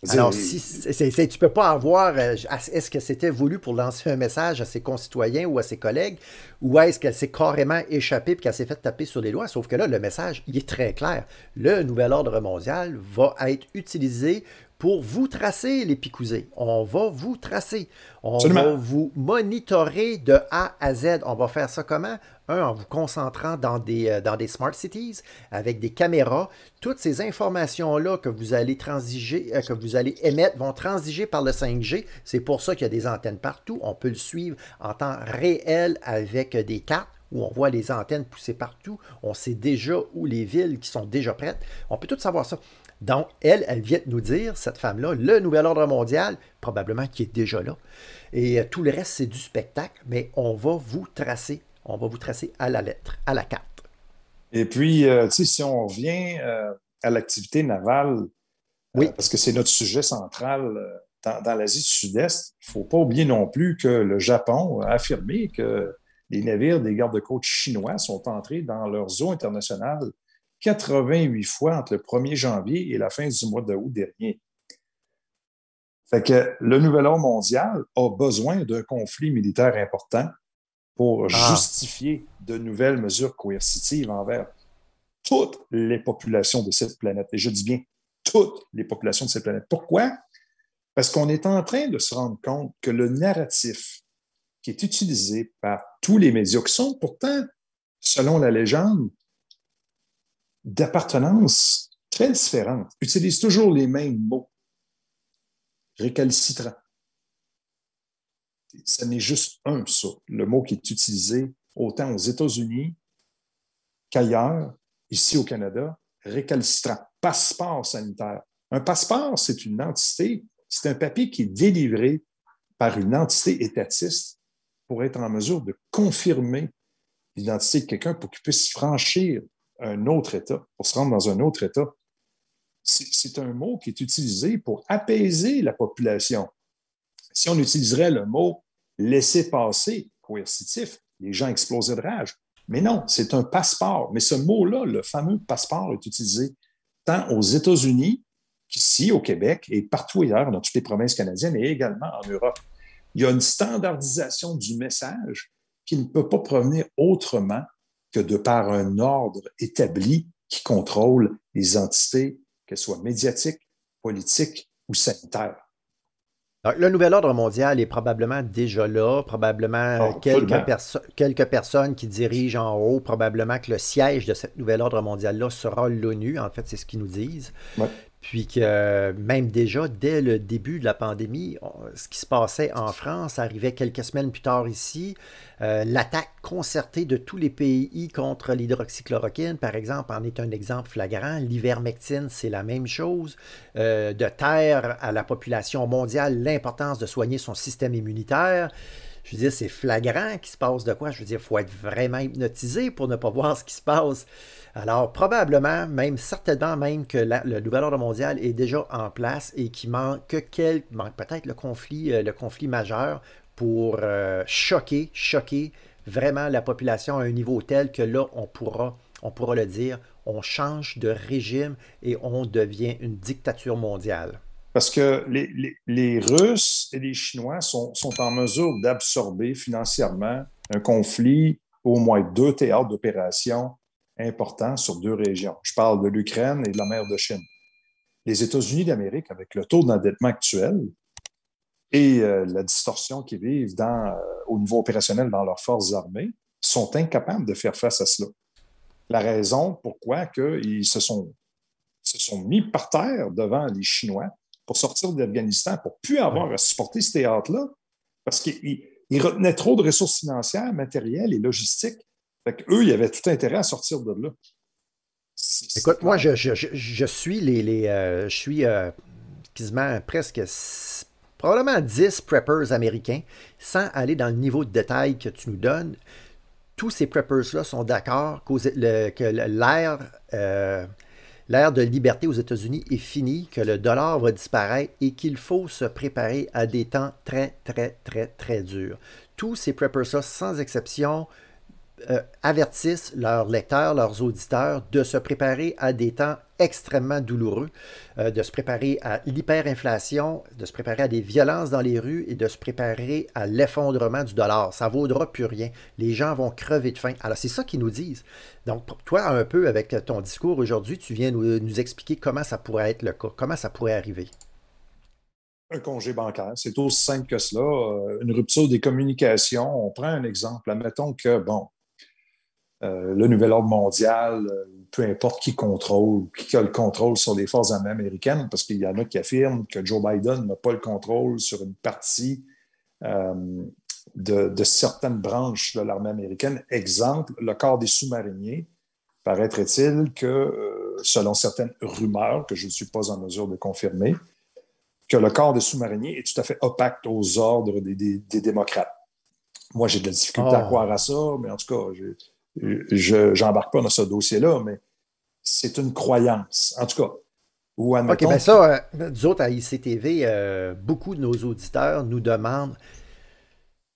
Alors, si tu ne peux pas avoir. Euh, est-ce que c'était voulu pour lancer un message à ses concitoyens ou à ses collègues, ou est-ce qu'elle s'est carrément échappée et qu'elle s'est fait taper sur les doigts? Sauf que là, le message, il est très clair. Le nouvel ordre mondial va être utilisé pour vous tracer, les picousés. On va vous tracer. On va vous monitorer de A à Z. On va faire ça comment? Un, en vous concentrant dans des, euh, dans des smart cities avec des caméras. Toutes ces informations-là que vous allez transiger, euh, que vous allez émettre vont transiger par le 5G. C'est pour ça qu'il y a des antennes partout. On peut le suivre en temps réel avec des cartes où on voit les antennes pousser partout. On sait déjà où les villes qui sont déjà prêtes. On peut tout savoir ça. Donc, elle, elle vient de nous dire, cette femme-là, le nouvel ordre mondial, probablement qui est déjà là. Et euh, tout le reste, c'est du spectacle, mais on va vous tracer. On va vous tracer à la lettre, à la carte. Et puis, euh, tu sais, si on revient euh, à l'activité navale Oui. parce que c'est notre sujet central dans, dans l'Asie du Sud-Est. Il ne faut pas oublier non plus que le Japon a affirmé que les navires des gardes-côtes chinois sont entrés dans leurs eaux internationales 88 fois entre le 1er janvier et la fin du mois d'août dernier. Fait que le nouvel ordre mondial a besoin d'un conflit militaire important pour ah. justifier de nouvelles mesures coercitives envers toutes les populations de cette planète. Et je dis bien toutes les populations de cette planète. Pourquoi? Parce qu'on est en train de se rendre compte que le narratif qui est utilisé par tous les médias, qui sont pourtant, selon la légende, d'appartenance très différentes, utilisent toujours les mêmes mots. Récalcitrant. Ce n'est juste un, ça, le mot qui est utilisé autant aux États-Unis qu'ailleurs, ici au Canada, récalcitrant, passeport sanitaire. Un passeport, c'est une entité, c'est un papier qui est délivré par une entité étatiste pour être en mesure de confirmer l'identité de quelqu'un pour qu'il puisse franchir un autre État, pour se rendre dans un autre État. C'est un mot qui est utilisé pour apaiser la population. Si on utiliserait le mot laisser passer, coercitif, les gens exploseraient de rage. Mais non, c'est un passeport. Mais ce mot-là, le fameux passeport, est utilisé tant aux États-Unis qu'ici, au Québec et partout ailleurs, dans toutes les provinces canadiennes et également en Europe. Il y a une standardisation du message qui ne peut pas provenir autrement que de par un ordre établi qui contrôle les entités, qu'elles soient médiatiques, politiques ou sanitaires. le nouvel ordre mondial est probablement déjà là, probablement quelques, quelques, personnes qui dirigent en haut, probablement que le siège de ce nouvel ordre mondial-là sera l'ONU, en fait, c'est ce qu'ils nous disent. Puis que même déjà, dès le début de la pandémie, ce qui se passait en France arrivait quelques semaines plus tard ici. Euh, l'attaque concertée de tous les pays contre l'hydroxychloroquine, par exemple, en est un exemple flagrant. L'ivermectine, c'est la même chose. Euh, de terre à la population mondiale l'importance de soigner son système immunitaire. Je veux dire, c'est flagrant qu'il se passe de quoi. Je veux dire, il faut être vraiment hypnotisé pour ne pas voir ce qui se passe. Alors, probablement, même certainement même que le nouvel ordre mondial est déjà en place et qu'il manque que manque peut-être le conflit, euh, majeur pour euh, choquer, choquer vraiment la population à un niveau tel que là, on pourra, on pourra le dire, on change de régime et on devient une dictature mondiale. Parce que les, Russes et les Chinois sont, en mesure d'absorber financièrement un conflit au moins deux théâtres d'opération important sur deux régions. Je parle de l'Ukraine et de la mer de Chine. Les États-Unis d'Amérique, avec le taux d'endettement actuel et euh, la distorsion qu'ils vivent dans, euh, au niveau opérationnel dans leurs forces armées, sont incapables de faire face à cela. La raison pourquoi ils se sont, se sont mis par terre devant les Chinois pour sortir d'Afghanistan, pour plus avoir à supporter ce théâtre-là, parce qu'ils retenaient trop de ressources financières, matérielles et logistiques fait qu'eux, ils avaient tout intérêt à sortir de là. Écoute, moi, je, suis les. Euh, je suis euh, quasiment presque probablement 10 preppers américains, sans aller dans le niveau de détail que tu nous donnes. Tous ces preppers-là sont d'accord que l'ère euh, l'ère de liberté aux États-Unis est finie, que le dollar va disparaître et qu'il faut se préparer à des temps très, très, très, très durs. Tous ces preppers-là, sans exception, euh, avertissent leurs lecteurs, leurs auditeurs de se préparer à des temps extrêmement douloureux, euh, de se préparer à l'hyperinflation, de se préparer à des violences dans les rues et de se préparer à l'effondrement du dollar. Ça ne vaudra plus rien. Les gens vont crever de faim. Alors, c'est ça qu'ils nous disent. Donc, toi, un peu avec ton discours aujourd'hui, tu viens nous, expliquer comment ça pourrait être le cas, comment ça pourrait arriver un congé bancaire. C'est aussi simple que cela. Euh, une rupture des communications. On prend un exemple. Admettons que, bon, le nouvel ordre mondial, euh, peu importe qui contrôle, qui a le contrôle sur les forces armées américaines, parce qu'il y en a qui affirment que Joe Biden n'a pas le contrôle sur une partie euh, de, certaines branches de l'armée américaine. Exemple, le corps des sous-mariniers. Paraîtrait-il que, selon certaines rumeurs que je ne suis pas en mesure de confirmer, que le corps des sous-mariniers est tout à fait opaque aux ordres des, démocrates. Moi, j'ai de la difficulté à ah. croire à ça, mais en tout cas, je n'embarque pas dans ce dossier-là, mais c'est une croyance. En tout cas, Ou admettons, OK, bien ça, euh, nous autres à ICTV, euh, beaucoup de nos auditeurs nous demandent,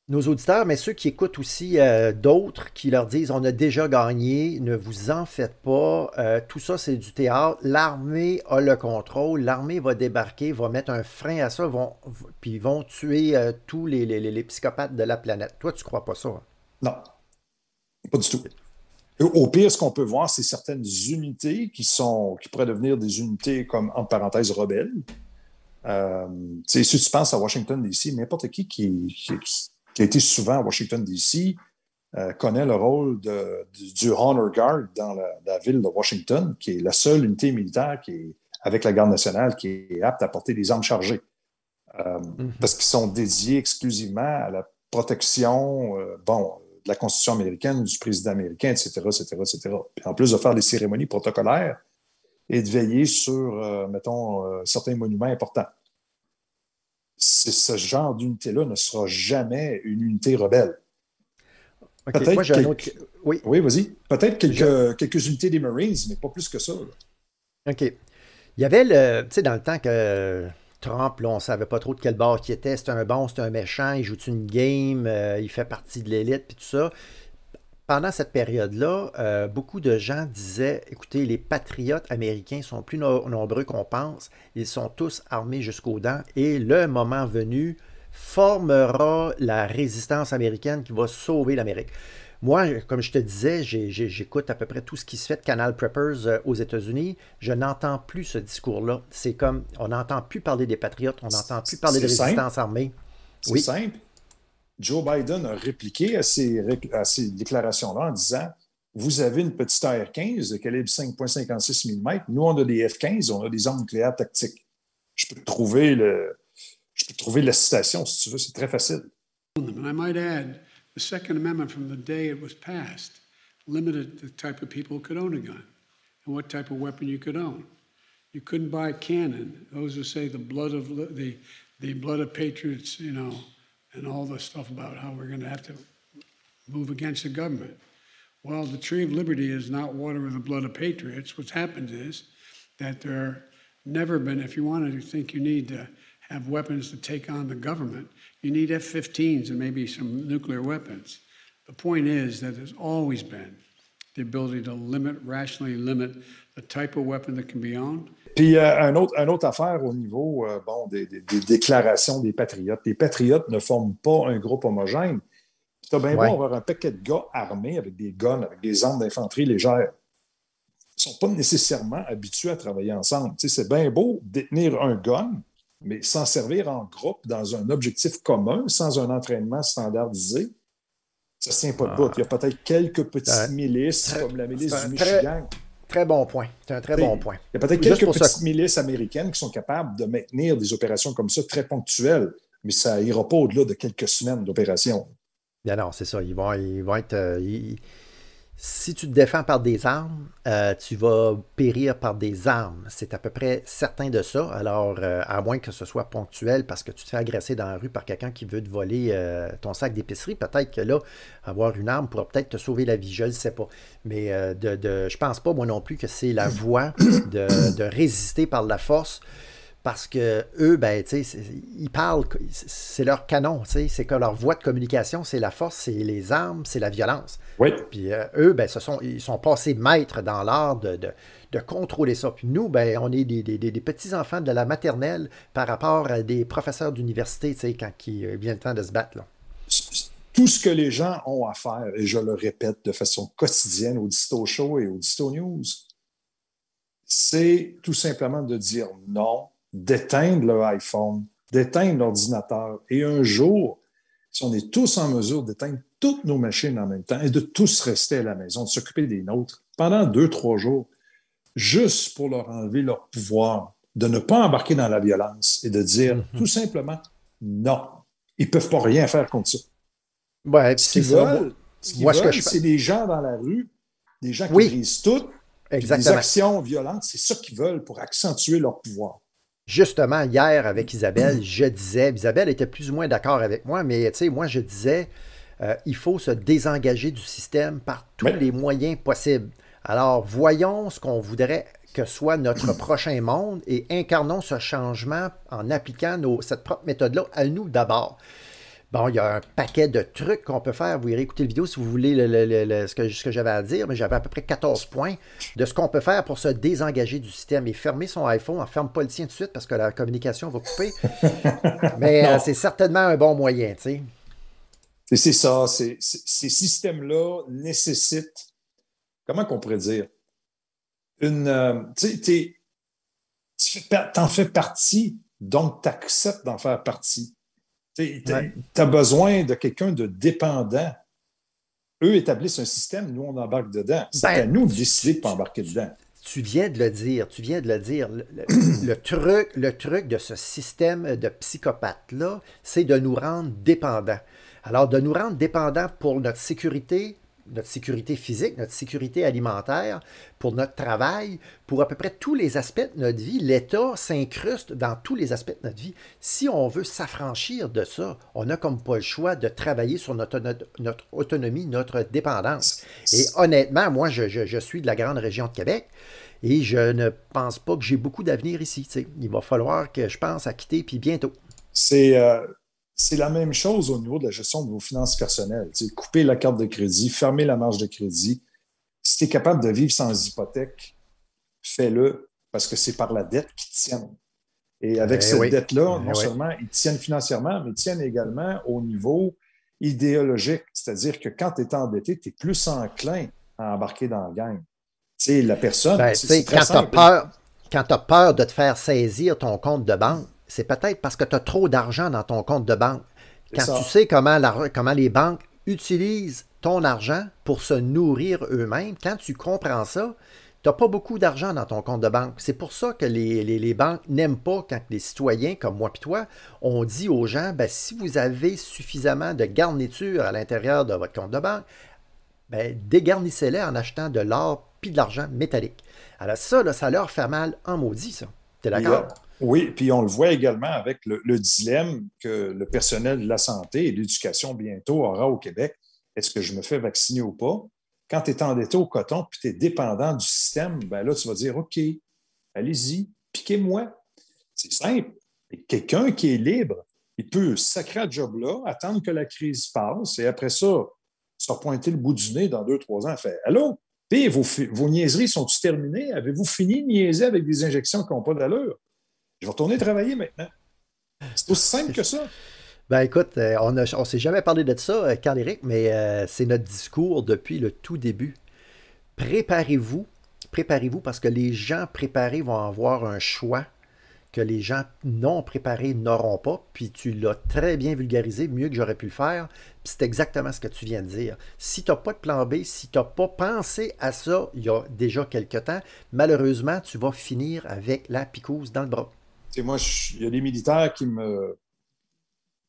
nos auditeurs, mais ceux qui écoutent aussi euh, d'autres qui leur disent on a déjà gagné, ne vous en faites pas, euh, tout ça c'est du théâtre, l'armée a le contrôle, l'armée va débarquer, va mettre un frein à ça, vont, puis ils vont tuer tous les, les- les- les psychopathes de la planète. Toi, tu crois pas ça? hein? non, pas du tout. Au pire, ce qu'on peut voir, c'est certaines unités qui sont qui pourraient devenir des unités comme, entre parenthèses, rebelles. Euh, si tu penses à Washington, D.C., n'importe qui qui, qui- qui a été souvent à Washington, D.C., euh, connaît le rôle de- du, du Honor Guard dans la, la ville de Washington, qui est la seule unité militaire qui est, avec la garde nationale qui est apte à porter des armes chargées. Euh, Parce qu'ils sont dédiés exclusivement à la protection, euh, bon, de la Constitution américaine, du président américain, etc., etc., etc. Puis en plus de faire des cérémonies protocolaires et de veiller sur, euh, mettons, euh, certains monuments importants. Ce genre d'unité-là ne sera jamais une unité rebelle. Peut-être moi j'ai un que- autre. Oui, Oui, vas-y. Peut-être quelques, quelques unités des Marines, mais pas plus que ça. là. OK. Il y avait le. Tu sais, dans le temps que Trump, on ne savait pas trop de quel bord il était. C'était un bon, c'était un méchant, il joue une game, euh, il fait partie de l'élite, puis tout ça. Pendant cette période-là, euh, beaucoup de gens disaient écoutez, les patriotes américains sont plus no- nombreux qu'on pense. Ils sont tous armés jusqu'aux dents. Et le moment venu, formera la résistance américaine qui va sauver l'Amérique. Moi, comme je te disais, j'écoute à peu près tout ce qui se fait de Canal Preppers euh, aux États-Unis. Je n'entends plus ce discours-là. C'est comme, on n'entend plus parler des patriotes, on n'entend plus parler de simple. résistance armée. C'est Oui. simple. Joe Biden a répliqué à ces, ré- à ces déclarations-là en disant Vous avez une petite AR-15 de calibre 5,56 mm. Nous, on a des F-15, on a des armes nucléaires tactiques. Je peux te trouver, le, je peux te trouver la citation si tu veux, c'est très facile. them. And I might add, the Second Amendment from the day it was passed limited the type of people who could own a gun and what type of weapon you could own. You couldn't buy a cannon. Those who say the blood of the the blood of patriots, you know, and all the stuff about how we're going to have to move against the government. Well, the tree of liberty is not water with the blood of patriots. What's happened is that there never been, if you want to think you need to have weapons to take on the government, you need F 15s and maybe some nuclear weapons. The point is that there's always been the ability to limit, rationally limit the type of weapon that can be owned. Puis, euh, un autre, une autre affaire au niveau euh, bon, des, des- des déclarations des patriotes. Les patriotes ne forment pas un groupe homogène. Tu as bien Ouais. beau avoir un paquet de gars armés avec des guns, avec des armes d'infanterie légère. Ils ne sont pas nécessairement habitués à travailler ensemble. C'est bien beau détenir un gun, mais s'en servir en groupe dans un objectif commun, sans un entraînement standardisé, ça ne tient pas de bout. Il y a peut-être quelques petites milices, Très- comme la milice du très- Michigan. Très bon point. C'est un très bon point. Il y a peut-être quelques ça- petites milices américaines qui sont capables de maintenir des opérations comme ça très ponctuelles, mais ça ira pas au-delà de quelques semaines d'opération. Non, non, c'est ça. Ils vont, ils vont être. euh, ils- Si tu te défends par des armes, euh, tu vas périr par des armes. C'est à peu près certain de ça. Alors, euh, à moins que ce soit ponctuel parce que tu te fais agresser dans la rue par quelqu'un qui veut te voler euh, ton sac d'épicerie, peut-être que là, avoir une arme pourra peut-être te sauver la vie. Je ne sais pas. Mais de, de, je pense pas, moi non plus, que c'est la voie de résister par la force. Parce que eux, ben, ils parlent, c'est leur canon, tu sais, c'est que leur voie de communication, c'est la force, c'est les armes, c'est la violence. Oui, Puis euh, eux, ben, ce sont, ils sont passés maîtres dans l'art de, de, de contrôler ça. Puis nous, ben, on est des, des- des- petits-enfants de la maternelle par rapport à des professeurs d'université, tu sais, quand il vient le temps de se battre. Là. tout ce que les gens ont à faire, et je le répète de façon quotidienne au Disto Show et au Disto News, c'est tout simplement de dire non, d'éteindre leur iPhone, d'éteindre l'ordinateur. Et un jour, si on est tous en mesure d'éteindre toutes nos machines en même temps et de tous rester à la maison, de s'occuper des nôtres pendant deux, trois jours, juste pour leur enlever leur pouvoir, de ne pas embarquer dans la violence et de dire tout simplement non. Ils ne peuvent pas rien faire contre ça. Ouais, Ce qu'ils veulent, c'est des gens dans la rue, des gens qui Oui. brisent tout, des actions violentes. C'est ça qu'ils veulent pour accentuer leur pouvoir. Justement, hier avec Isabelle, je disais, Isabelle était plus ou moins d'accord avec moi, mais tu sais, moi je disais, euh, il faut se désengager du système par tous Ouais. les moyens possibles. Alors, voyons ce qu'on voudrait que soit notre prochain monde et incarnons ce changement en appliquant cette propre méthode-là à nous d'abord. Bon, il y a un paquet de trucs qu'on peut faire. Vous irez écouter la vidéo si vous voulez ce que, ce que j'avais à dire, mais j'avais à peu près 14 points de ce qu'on peut faire pour se désengager du système et fermer son iPhone. On ferme pas le tien tout de suite parce que la communication va couper. mais euh, c'est certainement un bon moyen, tu sais. C'est ça. ces systèmes-là nécessitent, comment qu'on pourrait dire, une. Euh, tu en fais partie, donc tu acceptes d'en faire partie. Tu as besoin de quelqu'un de dépendant. Eux établissent un système, nous, on embarque dedans. C'est ben, à nous de décider de pas embarquer dedans. Tu viens de le dire, tu viens de le dire. Le, truc, le truc de ce système de psychopathe-là, c'est de nous rendre dépendants. Alors, de nous rendre dépendants pour notre sécurité, notre sécurité physique, notre sécurité alimentaire, pour notre travail, pour à peu près tous les aspects de notre vie. L'État s'incruste dans tous les aspects de notre vie. Si on veut s'affranchir de ça, on n'a comme pas le choix de travailler sur notre, notre, autonomie, notre dépendance. Et honnêtement, moi, je, suis de la grande région de Québec. Et je ne pense pas que j'ai beaucoup d'avenir ici. Il va falloir que je pense à quitter, puis bientôt. C'est euh, c'est la même chose au niveau de la gestion de vos finances personnelles. couper la carte de crédit, fermer la marge de crédit. Si tu es capable de vivre sans hypothèque, fais-le parce que c'est par la dette qu'ils tiennent. Et avec eh cette dette-là, eh non seulement ils tiennent financièrement, mais ils tiennent également au niveau idéologique. C'est-à-dire que quand tu es endetté, tu es plus enclin à embarquer dans la gang. Tu sais, la personne. Ben, quand tu as, peur, as peur de te faire saisir ton compte de banque, c'est peut-être parce que tu as trop d'argent dans ton compte de banque. Quand tu sais comment, comment les banques utilisent ton argent pour se nourrir eux-mêmes, quand tu comprends ça, tu n'as pas beaucoup d'argent dans ton compte de banque. C'est pour ça que les, banques n'aiment pas quand les citoyens, comme moi et toi, on dit aux gens, ben, si vous avez suffisamment de garniture à l'intérieur de votre compte de banque, ben, dégarnissez-les en achetant de l'or puis de l'argent métallique. Alors ça, ça leur fait mal en maudit, ça. Tu es d'accord? Oui, puis on le voit également avec le, dilemme que le personnel de la santé et de l'éducation bientôt aura au Québec. Est-ce que je me fais vacciner ou pas? Quand tu es endetté au coton puis tu es dépendant du système, ben là, tu vas dire OK, allez-y, piquez-moi. C'est simple. Quelqu'un qui est libre, il peut sacrer le job-là, attendre que la crise passe et après ça, se pointer le bout du nez dans deux, trois ans, faire Allô? Puis vos, vos niaiseries sont-elles terminées? Avez-vous fini de niaiser avec des injections qui n'ont pas d'allure? Je vais retourner travailler maintenant. C'est aussi simple que ça. Ben écoute, euh, on ne s'est jamais parlé de ça, Carl-Éric, euh, mais euh, c'est notre discours depuis le tout début. Préparez-vous, préparez-vous parce que les gens préparés vont avoir un choix que les gens non préparés n'auront pas. Puis tu l'as très bien vulgarisé, mieux que j'aurais pu le faire. Puis c'est exactement ce que tu viens de dire. Si tu n'as pas de plan B, si tu n'as pas pensé à ça il y a déjà quelque temps, malheureusement, tu vas finir avec la picouse dans le bras moi, il y a des militaires qui me,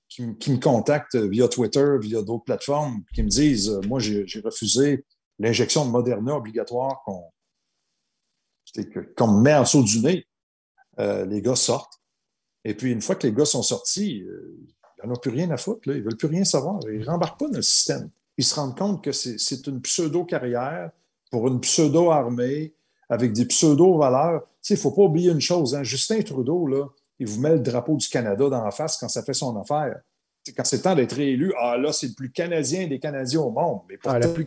qui, me contactent via Twitter, via d'autres plateformes, qui me disent euh, Moi, j'ai refusé l'injection de Moderna obligatoire qu'on me met en dessous du nez. Euh, les gars sortent. Et puis, une fois que les gars sont sortis, euh, ils n'en plus rien à foutre. Ils ne veulent plus rien savoir. Ils ne rembarquent pas dans le système. Ils se rendent compte que c'est une pseudo-carrière pour une pseudo-armée avec des pseudo-valeurs. Il ne faut pas oublier une chose. Hein. Justin Trudeau, là, il vous met le drapeau du Canada dans la face quand ça fait son affaire. quand c'est le temps d'être réélu, ah là, c'est le plus canadien des Canadiens au monde. Mais ah, le, plus,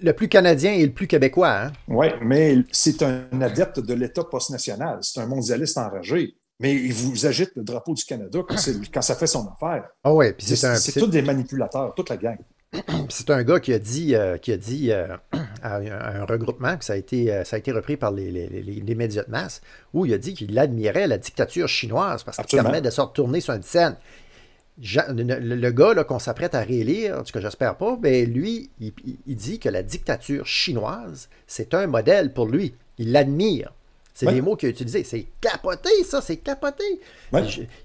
le, plus, canadien et le plus québécois. Hein? Oui, mais c'est un adepte de l'État post-national. C'est un mondialiste enragé. Mais il vous agite le drapeau du Canada quand, ça fait son affaire. Ah ouais, c'est tous des manipulateurs, toute la gang. c'est un gars qui a dit, euh, qui a dit euh, à, un, regroupement que ça a été, euh, ça a été repris par les, médias de masse, où il a dit qu'il admirait la dictature chinoise parce qu'il permet de se retourner sur une scène. le, gars qu'on s'apprête à réélire, en tout cas j'espère pas, mais lui, il, dit que la dictature chinoise, c'est un modèle pour lui. Il l'admire. C'est les mots qu'il a utilisés. C'est capoté, ça, c'est capoté.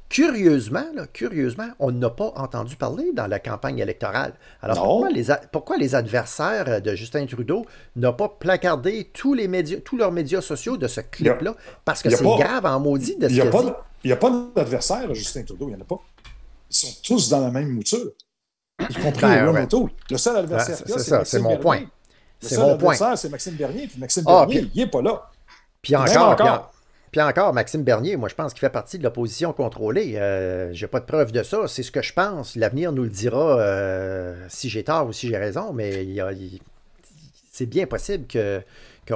curieusement, curieusement, on n'a pas entendu parler dans la campagne électorale. Alors pourquoi les, pourquoi les, adversaires de Justin Trudeau n'ont pas placardé tous, les médias, tous leurs médias sociaux de ce clip-là? Parce que c'est grave en maudit de ce qu'il. Il n'y a pas d'adversaire à Justin Trudeau, il n'y en a pas. Ils sont tous dans la même mouture, y compris ben, ouais. Le seul adversaire, c'est c'est mon point. Le seul adversaire, c'est Maxime Bernier. Puis Maxime ah, Bernier, il n'est pas là. Puis encore, Puis, encore, Maxime Bernier, moi je pense qu'il fait partie de l'opposition contrôlée. Euh, j'ai pas de preuve de ça. C'est ce que je pense. L'avenir nous le dira euh, si j'ai tort ou si j'ai raison, mais c'est bien possible que, que,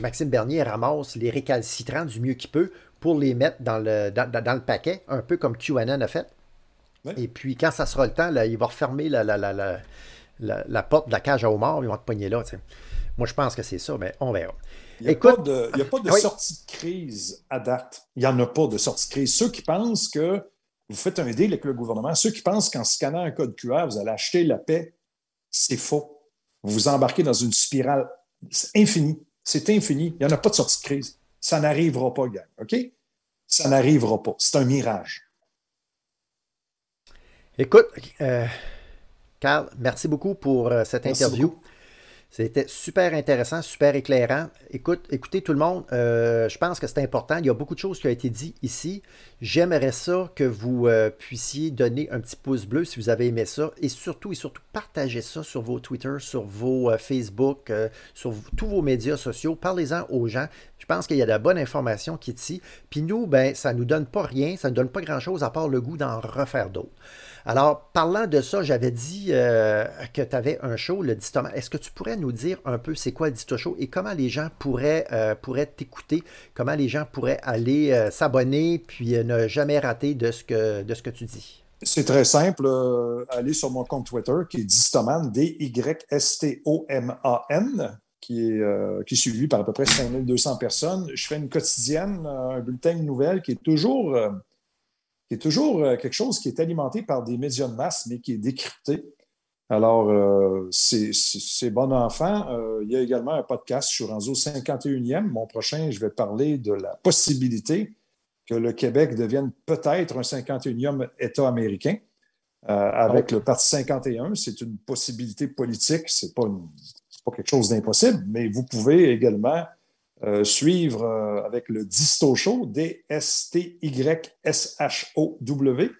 Maxime Bernier ramasse les récalcitrants du mieux qu'il peut pour les mettre dans le, dans, le paquet, un peu comme QAnon a fait. Et puis quand ça sera le temps, là, il va refermer la, la, la, la, porte de la cage à homard, ils vont te pogner là. Moi, je pense que c'est ça, mais on verra. Il n'y a, pas de, sortie de crise à date. Il n'y en a pas de sortie de crise. Ceux qui pensent que vous faites un deal avec le gouvernement, ceux qui pensent qu'en scannant un code QR, vous allez acheter la paix, c'est faux. Vous vous embarquez dans une spirale infinie. C'est infini. Il n'y en a pas de sortie de crise. Ça n'arrivera pas, gang. OK? Ça n'arrivera pas. C'est un mirage. Écoute, euh, Carl, merci beaucoup pour euh, cette interview. C'était super intéressant, super éclairant. Écoute, écoutez tout le monde, euh, je pense que c'est important. Il y a beaucoup de choses qui ont été dites ici. J'aimerais ça que vous euh, puissiez donner un petit pouce bleu si vous avez aimé ça. Et surtout, et surtout, partagez ça sur vos Twitter, sur vos euh, Facebook, sur tous vos médias sociaux. Parlez-en aux gens. Je pense qu'il y a de la bonne information qui est ici. Puis nous, ben, ça ne nous donne pas rien, ça ne nous donne pas grand-chose à part le goût d'en refaire d'autres. Alors, parlant de ça, j'avais dit euh, que tu avais un show, le Distoma. Est-ce que tu pourrais nous dire un peu c'est quoi le Disto Show et comment les gens pourraient, euh, pourraient t'écouter, comment les gens pourraient aller euh, s'abonner puis ne jamais rater de ce que, tu dis? C'est très simple. allez sur mon compte Twitter qui est Distoman, D-Y-S-T-O-M-A-N, qui est, qui suivi par à peu près 5200 personnes. Je fais une quotidienne, un bulletin de nouvelles qui est toujours qui est toujours euh, quelque chose qui est alimenté par des médias de masse, mais qui est décrypté. Alors, euh, c'est bon enfant. Euh, il y a également un podcast. sur suis 51e. Mon prochain, je vais parler de la possibilité que le Québec devienne peut-être un 51e État américain. avec le Parti 51, c'est une possibilité politique, ce n'est pas, quelque chose d'impossible, mais vous pouvez également euh, suivre euh, avec le Disto Show, D-S-T-Y-S-H-O-W,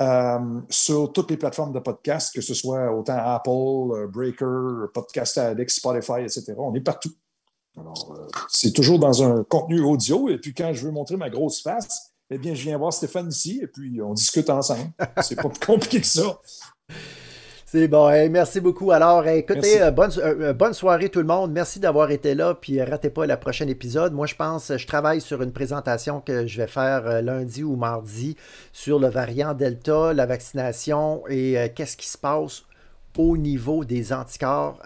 euh, sur toutes les plateformes de podcast, que ce soit autant Apple, Breaker, Podcast Addict, Spotify, etc. On est partout. Alors, c'est toujours dans un contenu audio. Et puis, quand je veux montrer ma grosse face, eh bien, je viens voir Stéphane ici et puis on discute ensemble. C'est pas plus compliqué que ça. C'est bon. merci beaucoup. Alors, écoutez, euh, bonne, euh, euh, bonne soirée tout le monde. Merci d'avoir été là. Puis, ratez pas le prochain épisode. Moi, je pense, je travaille sur une présentation que je vais faire lundi ou mardi sur le variant Delta, la vaccination et qu'est-ce qui se passe au niveau des anticorps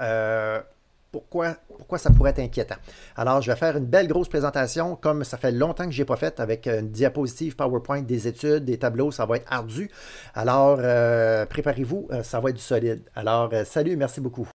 pourquoi, ça pourrait être inquiétant. Alors, je vais faire une belle grosse présentation, comme ça fait longtemps que je n'ai pas fait, avec une diapositive PowerPoint, des études, des tableaux, ça va être ardu. Alors, euh, préparez-vous, euh, ça va être du solide. Alors, euh, salut, merci beaucoup.